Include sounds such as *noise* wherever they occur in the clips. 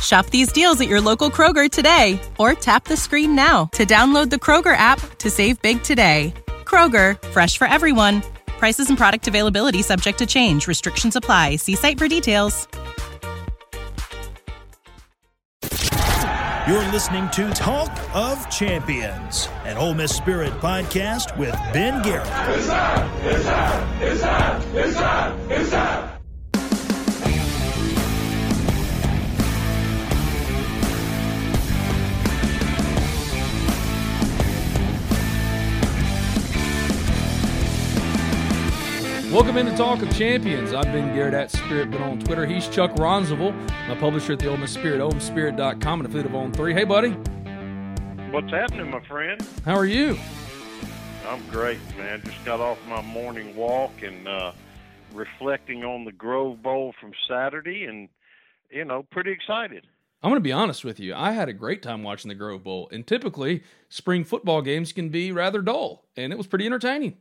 Shop these deals at your local Kroger today or tap the screen now to download the Kroger app to save big today. Kroger, fresh for everyone. Prices and product availability subject to change. Restrictions apply. See site for details. You're listening to Talk of Champions, an Ole Miss Spirit podcast with Ben Garrett. It's up, it's up, it's up, Welcome into Talk of Champions. I've Ben Garrett at Spirit, been on Twitter. He's Chuck Rounsaville, my publisher at the Ole Miss Spirit, OleMissSpirit.com, and affiliate of On 3. Hey, buddy. What's happening, my friend? How are you? I'm great, man. Just got off my morning walk and uh, reflecting on the Grove Bowl from Saturday, and you know, pretty excited. I'm going to be honest with you. I had a great time watching the Grove Bowl, and typically spring football games can be rather dull, and it was pretty entertaining.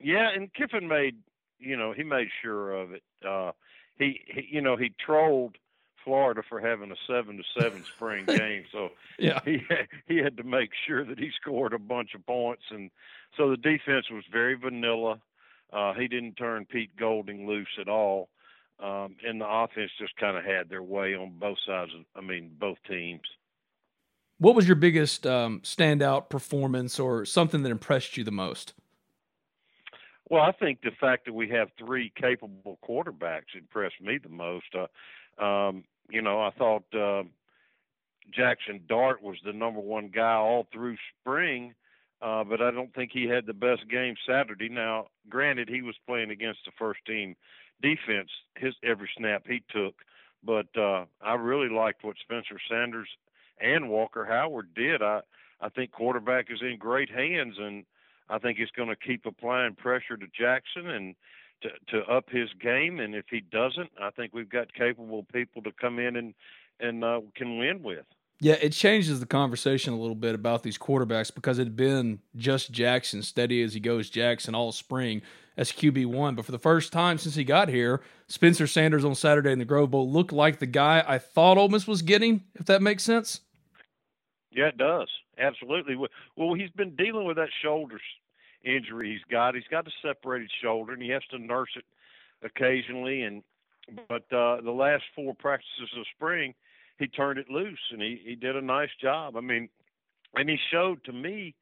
Yeah, and Kiffin made, you know, he made sure of it. Uh, he, he, you know, he trolled Florida for having a seven to seven *laughs* spring game, so Yeah. he he had to make sure that he scored a bunch of points, and so the defense was very vanilla. Uh, he didn't turn Pete Golding loose at all, um, and the offense just kind of had their way on both sides. Of, I mean, both teams. What was your biggest um, standout performance or something that impressed you the most? Well, I think the fact that we have three capable quarterbacks impressed me the most. Uh, um, you know, I thought uh, Jaxson Dart was the number one guy all through spring, uh, but I don't think he had the best game Saturday. Now, granted, he was playing against the first team defense, his every snap he took, but uh, I really liked what Spencer Sanders and Walker Howard did. I I think quarterback is in great hands, and I think he's going to keep applying pressure to Jaxson and to to up his game. And if he doesn't, I think we've got capable people to come in and and uh, can win with. Yeah, it changes the conversation a little bit about these quarterbacks because it had been just Jaxson, steady as he goes Jaxson all spring as QB1. But for the first time since he got here, Spencer Sanders on Saturday in the Grove Bowl looked like the guy I thought Ole Miss was getting, if that makes sense. Yeah, it does. Absolutely. Well, he's been dealing with that shoulder injury he's got. He's got a separated shoulder, and he has to nurse it occasionally. And but uh, the last four practices of spring, he turned it loose, and he he did a nice job. I mean, and he showed to me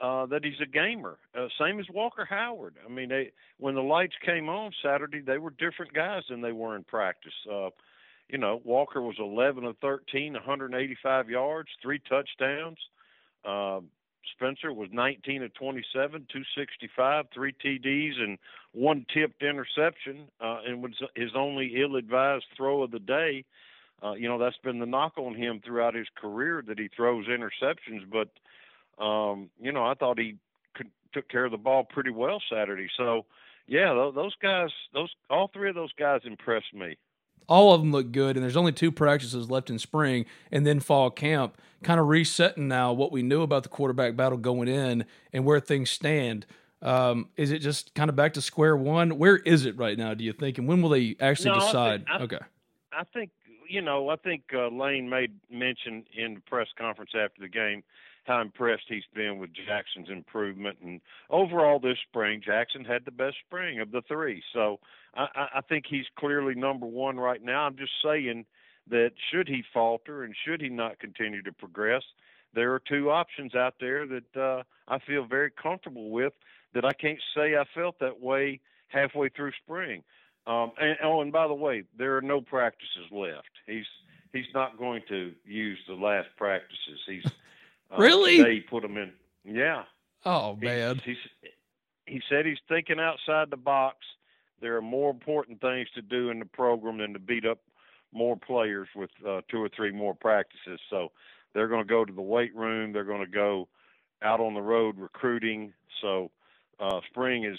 uh, that he's a gamer. Uh, same as Walker Howard. I mean, they when the lights came on Saturday, they were different guys than they were in practice. Uh, you know, Walker was 11 of 13, 185 yards, three touchdowns. Uh, Spencer was 19 of 27, 265, three TDs, and one tipped interception, uh, and was his only ill-advised throw of the day. Uh, you know, that's been the knock on him throughout his career that he throws interceptions. But um, you know, I thought he could, took care of the ball pretty well Saturday. So, yeah, th- those guys, those all three of those guys impressed me all of them look good, and there's only two practices left in spring and then fall camp. Kind of resetting now what we knew about the quarterback battle going in and where things stand. Um, is it just kind of back to square one? Where is it right now? Do you think, and when will they actually no, decide? I think, I, okay, I think you know. I think uh, Lane made mention in the press conference after the game how impressed he's been with Jaxson's improvement. And overall, this spring, Jaxson had the best spring of the three. So I, I think he's clearly number one right now. I'm just saying that should he falter and should he not continue to progress, there are two options out there that uh, I feel very comfortable with. That I can't say I felt that way halfway through spring. Um, and, oh, and by the way, there are no practices left. He's he's not going to use the last practices. He's really they put them in. Yeah. Oh man. He's, he's, he said he's thinking outside the box. There are more important things to do in the program than to beat up more players with uh, two or three more practices. So they're going to go to the weight room. They're going to go out on the road recruiting. So uh, spring is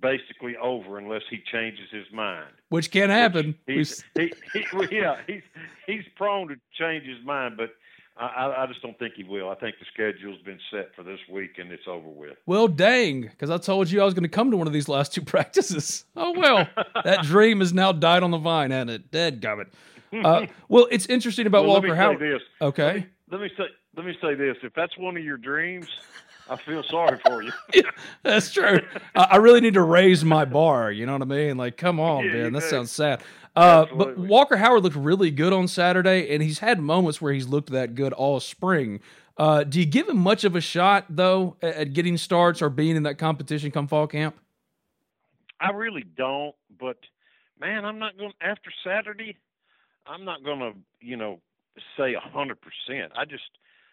basically over unless he changes his mind. Which can happen. He's, he, he, *laughs* yeah, he's he's prone to change his mind, but I, I just don't think he will. I think the schedule's been set for this week and it's over with. Well, dang, because I told you I was going to come to one of these last two *laughs* practices. Oh well, that dream has now died on the vine, hasn't it? Dead gummit. *laughs* Uh, well, it's interesting about well, Walker Howard. This. Okay. Let me, let me say let me say this: if that's one of your dreams, I feel sorry for you. *laughs* yeah, that's true. I, really need to raise my bar. You know what I mean? Like, come on, yeah, man. That sounds sad. Uh, but Walker Howard looked really good on Saturday, and he's had moments where he's looked that good all spring. Uh, do you give him much of a shot though at, at, getting starts or being in that competition come fall camp? I really don't, but man, I'm not going after Saturday. I'm not going to, you know, say a hundred percent. I just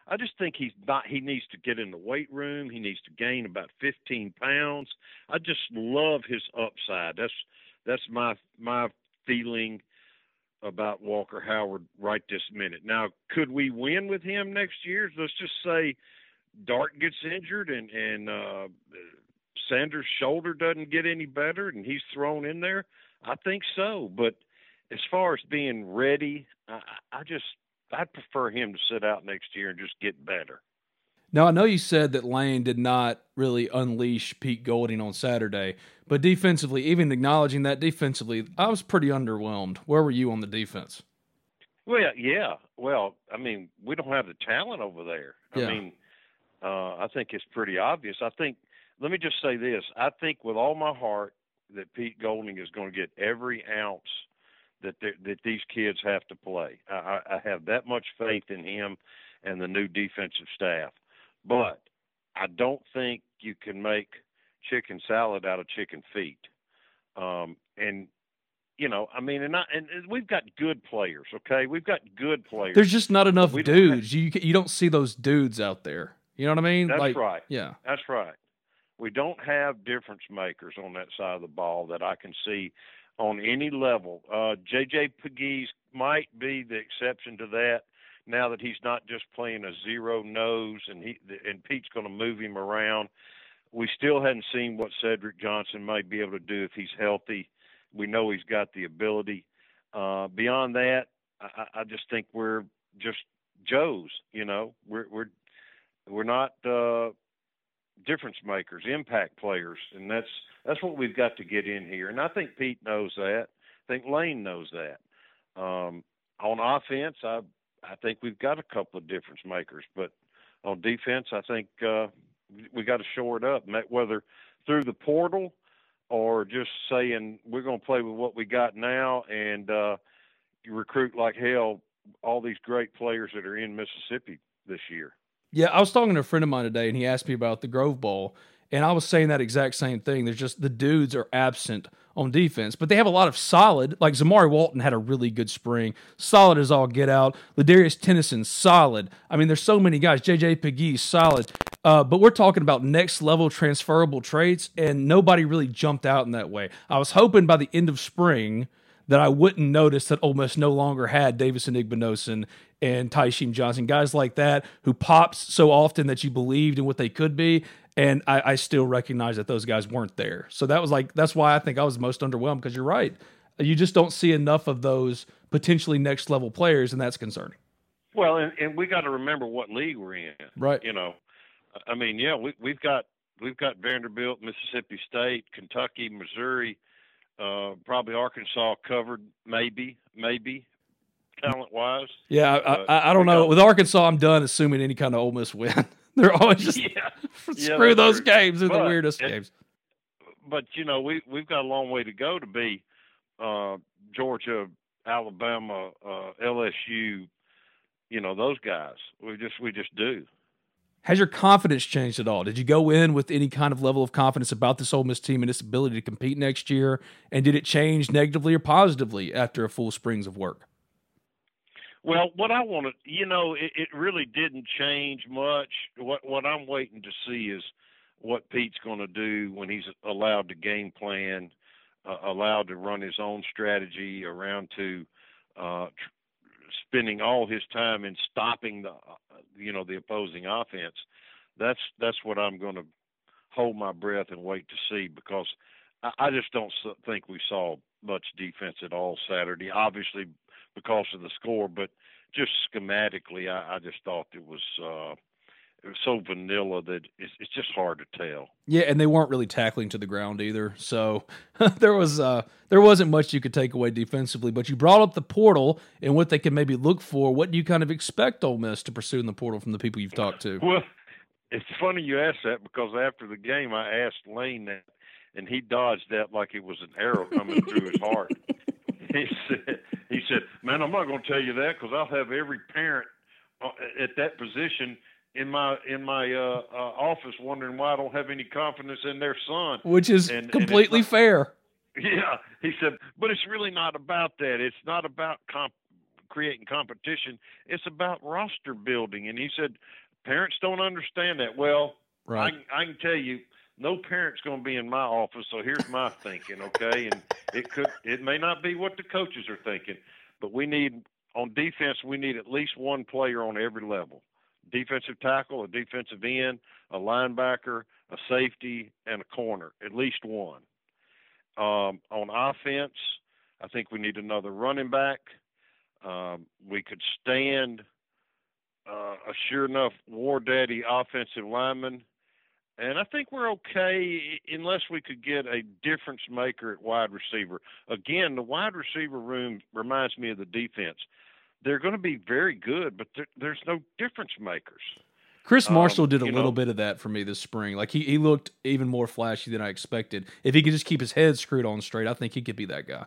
I just think he's not. He needs to get in the weight room. He needs to gain about 15 pounds. I just love his upside. That's that's my my feeling about Walker Howard right this minute. Now, could we win with him next year? Let's just say Dart gets injured and and uh, Sanders' shoulder doesn't get any better, and he's thrown in there. I think so, but as far as being ready, I, I just I'd prefer him to sit out next year and just get better. Now I know you said that Lane did not really unleash Pete Golding on Saturday, but defensively, even acknowledging that defensively, I was pretty underwhelmed. Where were you on the defense? Well, yeah. Well, I mean, we don't have the talent over there. Yeah. I mean, uh, I think it's pretty obvious. I think. Let me just say this: I think with all my heart that Pete Golding is going to get every ounce that that these kids have to play. I, I have that much faith in him and the new defensive staff, but I don't think you can make chicken salad out of chicken feet. Um, and you know, I mean, and I, and we've got good players. Okay, we've got good players. There's just not enough dudes. Have, you you don't see those dudes out there. You know what I mean? That's like, right. Yeah, that's right. We don't have difference makers on that side of the ball that I can see on any level. Uh, J.J. Pegues might be the exception to that. Now that he's not just playing a zero nose, and he and Pete's going to move him around, we still hadn't seen what Cedric Johnson might be able to do if he's healthy. We know he's got the ability. Uh, beyond that, I, I just think we're just Joes. You know, we're we're we're not uh, difference makers, impact players, and that's that's what we've got to get in here. And I think Pete knows that. I think Lane knows that. Um, on offense, I I think we've got a couple of difference makers, but on defense, I think uh, we got to shore it up, whether through the portal or just saying we're going to play with what we got now and uh, recruit like hell all these great players that are in Mississippi this year. Yeah, I was talking to a friend of mine today, and he asked me about the Grove Bowl, and I was saying that exact same thing. There's just the dudes are absent on defense, but they have a lot of solid. Like Zamari Walton had a really good spring, solid as all get out. Ladarius Tennyson, solid. I mean, there's so many guys. JJ Pegues, solid. Uh, but we're talking about next level transferable traits, and nobody really jumped out in that way. I was hoping by the end of spring that I wouldn't notice that Ole Miss no longer had Davison Igbinosun and Tysheem Johnson, guys like that who pops so often that you believed in what they could be. And I, I still recognize that those guys weren't there. So that was like, that's why I think I was most underwhelmed because you're right. You just don't see enough of those potentially next level players, and that's concerning. Well, and, and we got to remember what league we're in. Right. You know, I mean, yeah, we, we've got we've got Vanderbilt, Mississippi State, Kentucky, Missouri, uh, probably Arkansas covered, maybe, maybe talent wise. Yeah, I, I, I don't know. With Arkansas, I'm done assuming any kind of Ole Miss win. *laughs* They're always just *laughs* *laughs* yeah, screw yeah, those true. games. They're the weirdest it- games. But you know, we we've got a long way to go to be uh, Georgia, Alabama, uh, LSU. You know those guys. We just we just do. Has your confidence changed at all? Did you go in with any kind of level of confidence about this Ole Miss team and its ability to compete next year? And did it change negatively or positively after a full springs of work? Well, what I want to, you know, it, it really didn't change much. What what I'm waiting to see is what Pete's going to do when he's allowed to game plan, uh, allowed to run his own strategy around to uh, tr- spending all his time in stopping the, uh, you know, the opposing offense. That's that's what I'm going to hold my breath and wait to see because I, I just don't think we saw much defense at all Saturday. Obviously because of the score, but just schematically, I, I just thought it was uh, it was so vanilla that it's, it's just hard to tell. Yeah, and they weren't really tackling to the ground either. So *laughs* there was uh there wasn't much you could take away defensively. But you brought up the portal and what they can maybe look for. What do you kind of expect Ole Miss to pursue in the portal from the people you've talked to? Well, it's funny you ask that because after the game, I asked Lane that, and he dodged that like it was an arrow coming through his heart. *laughs* He said, "He said, man, I'm not going to tell you that because I'll have every parent uh, at that position." In my in my uh, uh, office, wondering why I don't have any confidence in their son. Which is And- and completely not- fair. Yeah, he said, but it's really not about that. It's not about comp- creating competition. It's about roster building. And he said, parents don't understand that. Well, I, I can tell you, no parent's going to be in my office. So here's my *laughs* thinking, okay? And it could, it may not be what the coaches are thinking, but we need on defense, we need at least one player on every level: defensive tackle, a defensive end, a linebacker, a safety, and a corner. At least one. Um, on offense, I think we need another running back. Um, we could stand uh, a sure enough War Daddy offensive lineman. And I think we're okay unless we could get a difference maker at wide receiver. Again, the wide receiver room reminds me of the defense. They're going to be very good, but there, there's no difference makers. Chris Marshall Um, did a little know- bit of that for me this spring. Like he, he looked even more flashy than I expected. If he could just keep his head screwed on straight, I think he could be that guy.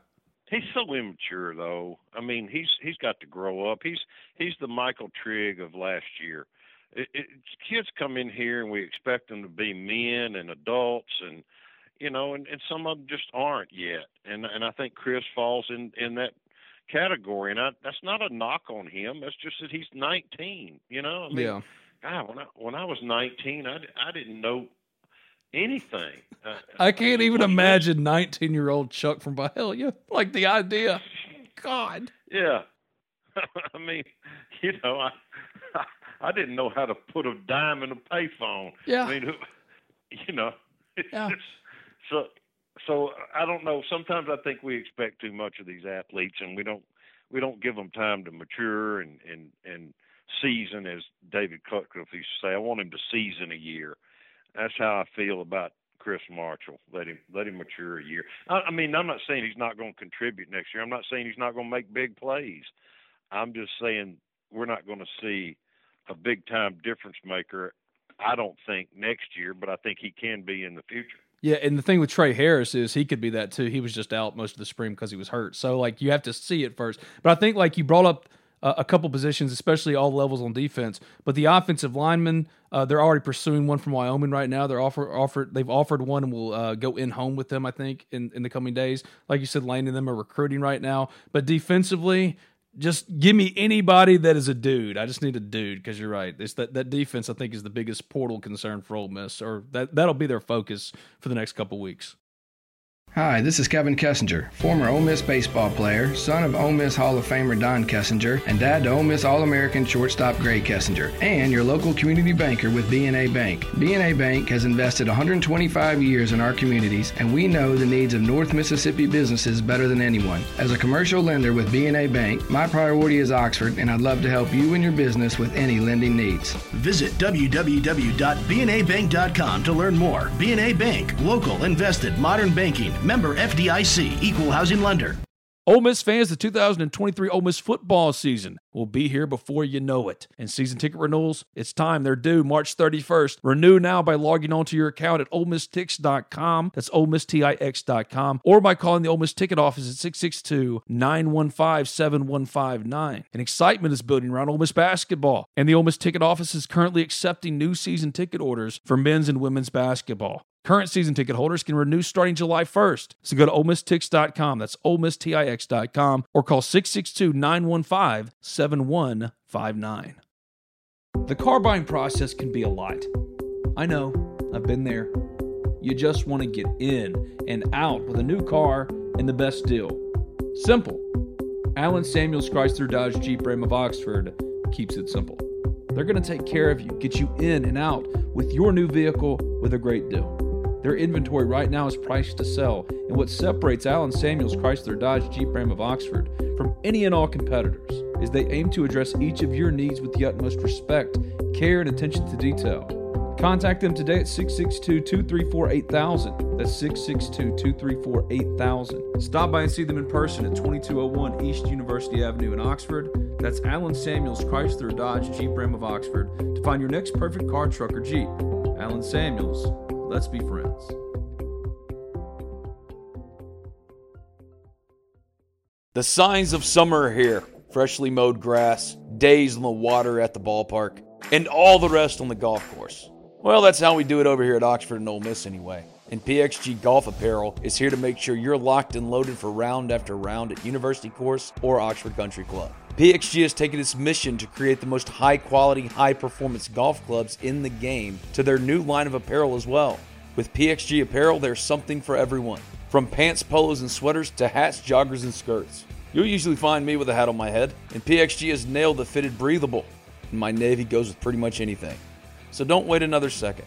He's so immature, though. I mean, he's he's got to grow up. He's he's the Michael Trigg of last year. It, it, kids come in here and we expect them to be men and adults, and you know, and, and some of them just aren't yet. And and I think Chris falls in in that category. And I, that's not a knock on him. That's just that he's 19. You know, I mean, yeah. God, when I when I was 19, I, I didn't know anything. *laughs* Uh, I can't even imagine 19 year old Chuck from Byhalia. *laughs* Like the idea. *laughs* God. Yeah. I mean, you know, I, I didn't know how to put a dime in a payphone. Yeah. I mean, *laughs* you know, Yeah. *laughs* so so I don't know. Sometimes I think we expect too much of these athletes, and we don't we don't give them time to mature and and and season, as David Cutcliffe used to say. I want him to season a year. That's how I feel about Chris Marshall. Let him let him mature a year. I, I mean, I'm not saying he's not going to contribute next year. I'm not saying he's not going to make big plays. I'm just saying we're not going to see a big time difference maker. I don't think next year, but I think he can be in the future. Yeah, and the thing with Trey Harris is he could be that too. He was just out most of the spring because he was hurt. So like you have to see it first. But I think like you brought up uh, a couple positions, especially all levels on defense. But the offensive linemen, uh, they're already pursuing one from Wyoming right now. They're offer offered they've offered one and will uh, go in home with them. I think in in the coming days. Like you said, Lane and them are recruiting right now. But defensively. Just give me anybody that is a dude. I just need a dude because you're right. It's that, that defense I think is the biggest portal concern for Ole Miss, or that that'll be their focus for the next couple weeks. Hi, this is Kevin Kessinger, former Ole Miss baseball player, son of Ole Miss Hall of Famer Don Kessinger, and dad to Ole Miss All-American shortstop Grae Kessinger, and your local community banker with BNA Bank. BNA Bank has invested 125 years in our communities, and we know the needs of North Mississippi businesses better than anyone. As a commercial lender with BNA Bank, my priority is Oxford, and I'd love to help you and your business with any lending needs. Visit www.bnabank.com to learn more. BNA Bank, local, invested, modern banking, member FDIC, equal housing lender. Ole Miss fans, the 2023 Ole Miss football season will be here before you know it. And season ticket renewals, it's time. They're due March 31st. Renew now by logging onto your account at OleMissTix.com. That's OleMissTix.com. Or by calling the Ole Miss ticket office at 662 915 7159. And excitement is building around Ole Miss basketball. And the Ole Miss ticket office is currently accepting new season ticket orders for men's and women's basketball. Current season ticket holders can renew starting July 1st. So go to OleMissTix.com. That's OleMissTix.com or call 662 915 7159. The car buying process can be a lot. I know, I've been there. You just want to get in and out with a new car and the best deal. Simple. Allen Samuels Chrysler Dodge Jeep Ram of Oxford keeps it simple. They're going to take care of you, get you in and out with your new vehicle with a great deal. Their inventory right now is priced to sell, and what separates Allen Samuels Chrysler Dodge Jeep Ram of Oxford from any and all competitors is they aim to address each of your needs with the utmost respect, care, and attention to detail. Contact them today at 662 234 8000. That's 662 234 8000. Stop by and see them in person at 2201 East University Avenue in Oxford. That's Allen Samuels Chrysler Dodge Jeep Ram of Oxford to find your next perfect car, truck, or Jeep. Allen Samuels, let's be friends. The signs of summer are here freshly mowed grass, days in the water at the ballpark, and all the rest on the golf course. Well, that's how we do it over here at Oxford and Ole Miss anyway. And PXG Golf Apparel is here to make sure you're locked and loaded for round after round at University Course or Oxford Country Club. PXG has taken its mission to create the most high quality, high performance golf clubs in the game to their new line of apparel as well. With PXG Apparel, there's something for everyone. From pants, polos, and sweaters to hats, joggers, and skirts. You'll usually find me with a hat on my head, and PXG has nailed the fitted breathable. And my navy goes with pretty much anything. So don't wait another second.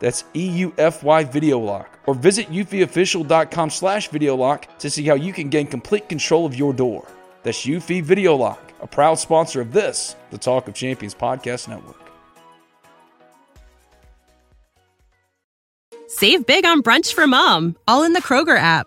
That's EUFY Video Lock. Or visit eufyofficial.com slash video lock to see how you can gain complete control of your door. That's eufy Video Lock, a proud sponsor of this, the Talk of Champions Podcast Network. Save big on brunch for mom, all in the Kroger app.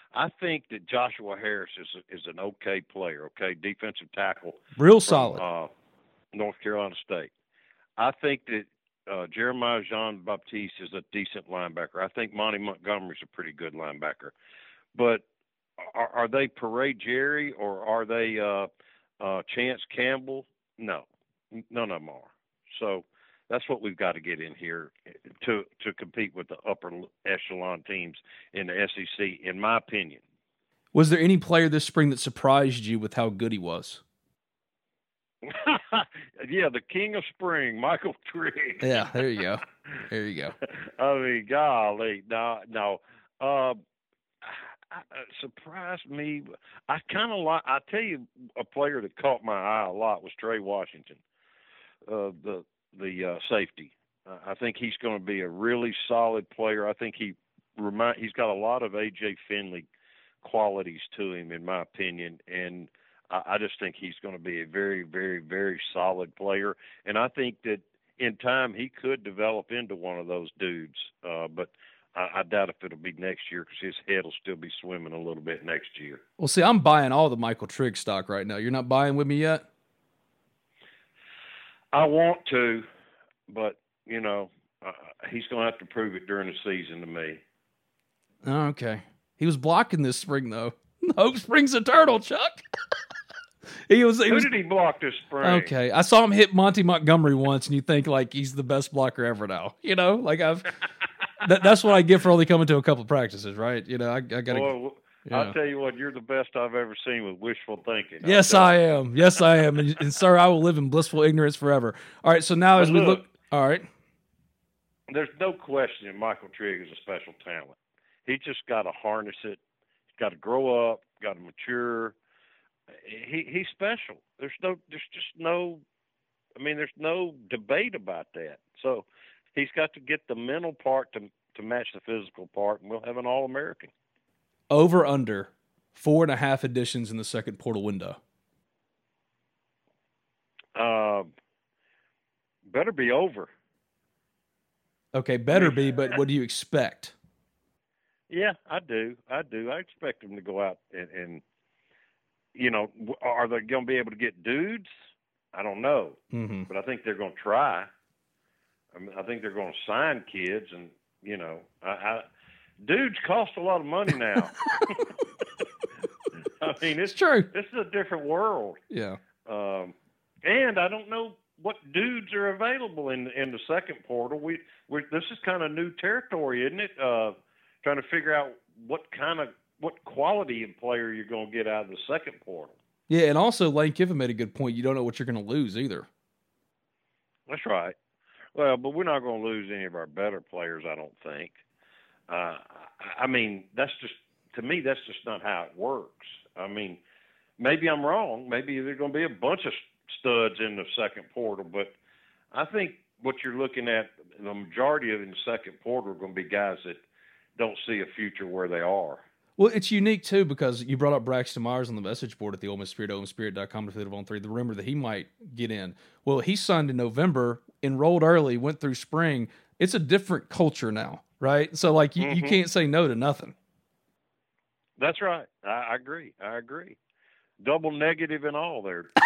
I think that Joshua Harris is is an okay player, okay, defensive tackle. Real from, solid. Uh, North Carolina State. I think that uh, Jeremiah Jean Baptiste is a decent linebacker. I think Monty Montgomery's a pretty good linebacker. But are, are they Parade Jerry or are they uh, uh, Chance Campbell? No, none of them are. So that's what we've got to get in here to to compete with the upper echelon teams in the SEC, in my opinion. Was there any player this spring that surprised you with how good he was? *laughs* yeah, the king of spring, Michael *laughs* Trigg. Yeah, there you go. There you go. *laughs* I mean, golly, no, no. Uh, uh, surprised me. I kind of like. I tell you, a player that caught my eye a lot was Trey Washington, uh, the the uh, safety. Uh, I think he's going to be a really solid player. I think he remind he's got a lot of AJ Finley qualities to him, in my opinion, and I, I just think he's going to be a very, very, very solid player. And I think that in time he could develop into one of those dudes. Uh, but I, I doubt if it'll be next year because his head will still be swimming a little bit next year. Well, see, I'm buying all the Michael Trigg stock right now. You're not buying with me yet. I want to, but you know, uh, he's going to have to prove it during the season to me. Oh, okay. He was blocking this spring though. *laughs* Hope Springs a turtle, Chuck. *laughs* he was. He Who was, did he block this spring? Okay, I saw him hit Monty Montgomery once, and you think like he's the best blocker ever now. You know, like I've. that, that's what I get for only coming to a couple of practices, right? You know, I, I gotta. Boy, yeah. I'll tell you what, you're the best I've ever seen with wishful thinking. Yes, I am. Yes, I am. And, and, sir, I will live in blissful ignorance forever. All right. So now, as we look, all right. There's no question that Michael Trigg is a special talent. He just got to harness it. He's got to grow up. Got to mature. He he's special. There's no. There's just no. I mean, there's no debate about that. So he's got to get the mental part to to match the physical part, and we'll have an All American. Over under four and a half additions in the second portal window. Uh, better be over. Okay, better be, but what do you expect? Yeah, I do. I do. I expect them to go out and, and you know, are they going to be able to get dudes? I don't know, mm-hmm. but I think they're going to try. I, mean, I think they're going to sign kids, and you know, I, I dudes cost a lot of money now. *laughs* *laughs* I mean, it's, it's, true. This is a different world. Yeah. Um, and I don't know what dudes are available in in the second portal. We we this is kind of new territory, isn't it? Uh, trying to figure out what kind of what quality of player you're going to get out of the second portal. Yeah, and also Lane Kiffin made a good point. You don't know what you're going to lose either. That's right. Well, but we're not going to lose any of our better players, I don't think. Uh, I mean, that's just to me, that's just not how it works. I mean, maybe I'm wrong. Maybe there's going to be a bunch of studs in the second portal, but I think what you're looking at, the majority of in the second portal are going to be guys that don't see a future where they are. Well, it's unique too because you brought up Braxton Myers on the message board at the Ole Miss Spirit, OleMissSpirit.com to on three. The rumor that he might get in. Well, he signed in November, enrolled early, went through spring. It's a different culture now, right? So, like, you, mm-hmm. you can't say no to nothing. That's right. I, I agree. I agree. Double negative and all there. *laughs*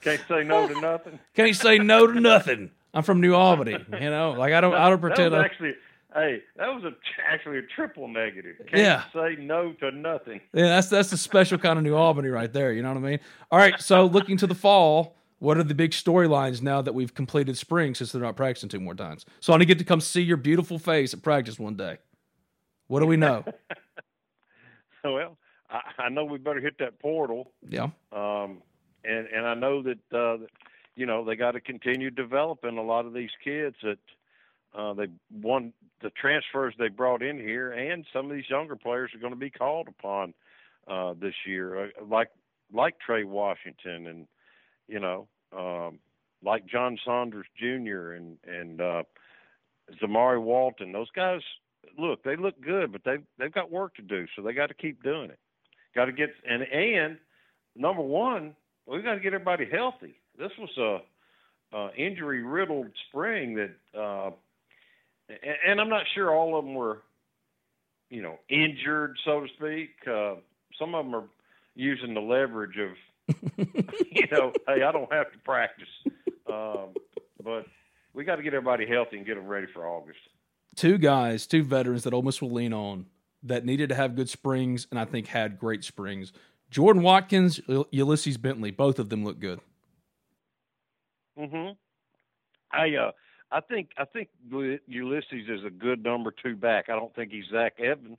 Can't say no to nothing. Can't say no to nothing. I'm from New Albany. You know, like I don't. I don't pretend. That was actually, hey, that was a, actually a triple negative. Can't yeah. say no to nothing. Yeah, that's that's a special kind of New Albany right there. You know what I mean? All right. So looking to the fall, what are the big storylines now that we've completed spring since they're not practicing two more times? So I want to get to come see your beautiful face at practice one day. What do we know? *laughs* well, I, I know we better hit that portal. Yeah. Um, and and I know that uh, you know they got to continue developing a lot of these kids that uh, they won the transfers they brought in here, and some of these younger players are going to be called upon uh, this year, uh, like like Tre Washington and you know um, like John Saunders Jr. and and uh, Zamari Walton. Those guys look they look good, but they they've got work to do, so they got to keep doing it. Got to get and and number one, we got to get everybody healthy. This was a, a injury riddled spring that, uh, and, and, I'm not sure all of them were, you know, injured so to speak. Uh, some of them are using the leverage of, *laughs* you know, hey, I don't have to practice, um, but we got to get everybody healthy and get them ready for August. Two guys, two veterans that Ole Miss will lean on that needed to have good springs and I think had great springs. Jordan Watkins, Ulysses Bentley, both of them look good. Mhm. I uh I think I think Ulysses is a good number two back. I don't think he's Zach Evans,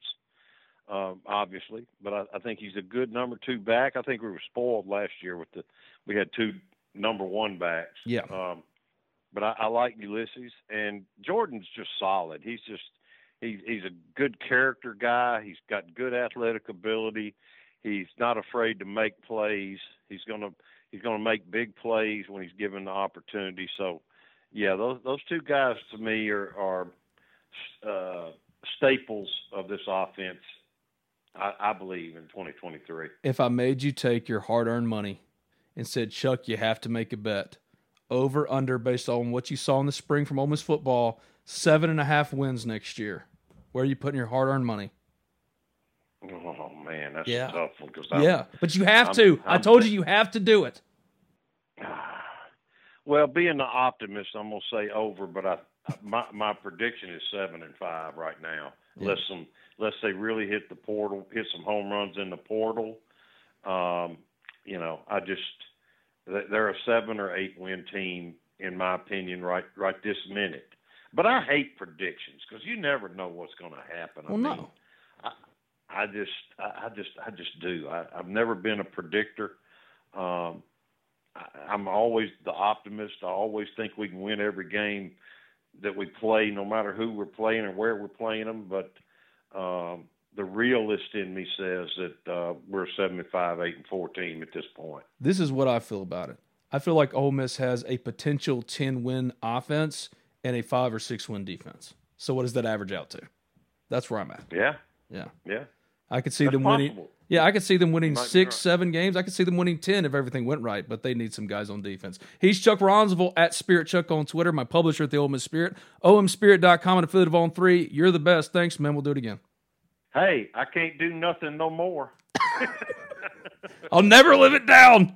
um, obviously, but I, I think he's a good number two back. I think we were spoiled last year with the we had two number one backs. Yeah. Um, but I, I like Ulysses and Jordan's just solid. He's just he's he's a good character guy. He's got good athletic ability. He's not afraid to make plays. He's gonna he's gonna make big plays when he's given the opportunity. So, yeah, those those two guys to me are are uh, staples of this offense. I, I believe in 2023. If I made you take your hard-earned money and said, Chuck, you have to make a bet, over under based on what you saw in the spring from Ole Miss football, seven and a half wins next year. Where are you putting your hard-earned money? Oh man, that's Yeah. tough one because yeah, but you have I'm- to. i I'm- told you you have to do it. *sighs* Well, being the optimist, I'm gonna say over, but I my my prediction is seven and five right now. Unless some unless they really hit the portal, hit some home runs in the portal. Um, you know, I just they- they're a seven or eight win team in my opinion right right this minute. But I hate predictions because you never know what's going to happen. I Well, mean, no. I just, I, I just, I just do. I, I've never been a predictor. Um, I, I'm always the optimist. I always think we can win every game that we play, no matter who we're playing or where we're playing them. But um, the realist in me says that uh, we're a 75, eight, and four team at this point. This is what I feel about it. I feel like Ole Miss has a potential 10 win offense and a five or six win defense. So what does that average out to? That's where I'm at. Yeah, Yeah. yeah. I could see That's them winning. possible. Yeah, I could see them winning six, right. seven games. I could see them winning 10 if everything went right, but they need some guys on defense. He's Chuck Rounsaville at Spirit Chuck on Twitter, my publisher at the Ole Miss Spirit. OMSpirit.com and affiliate of On 3. You're the best. Thanks, man. We'll do it again. Hey, I can't do nothing no more. *laughs* I'll never live it down.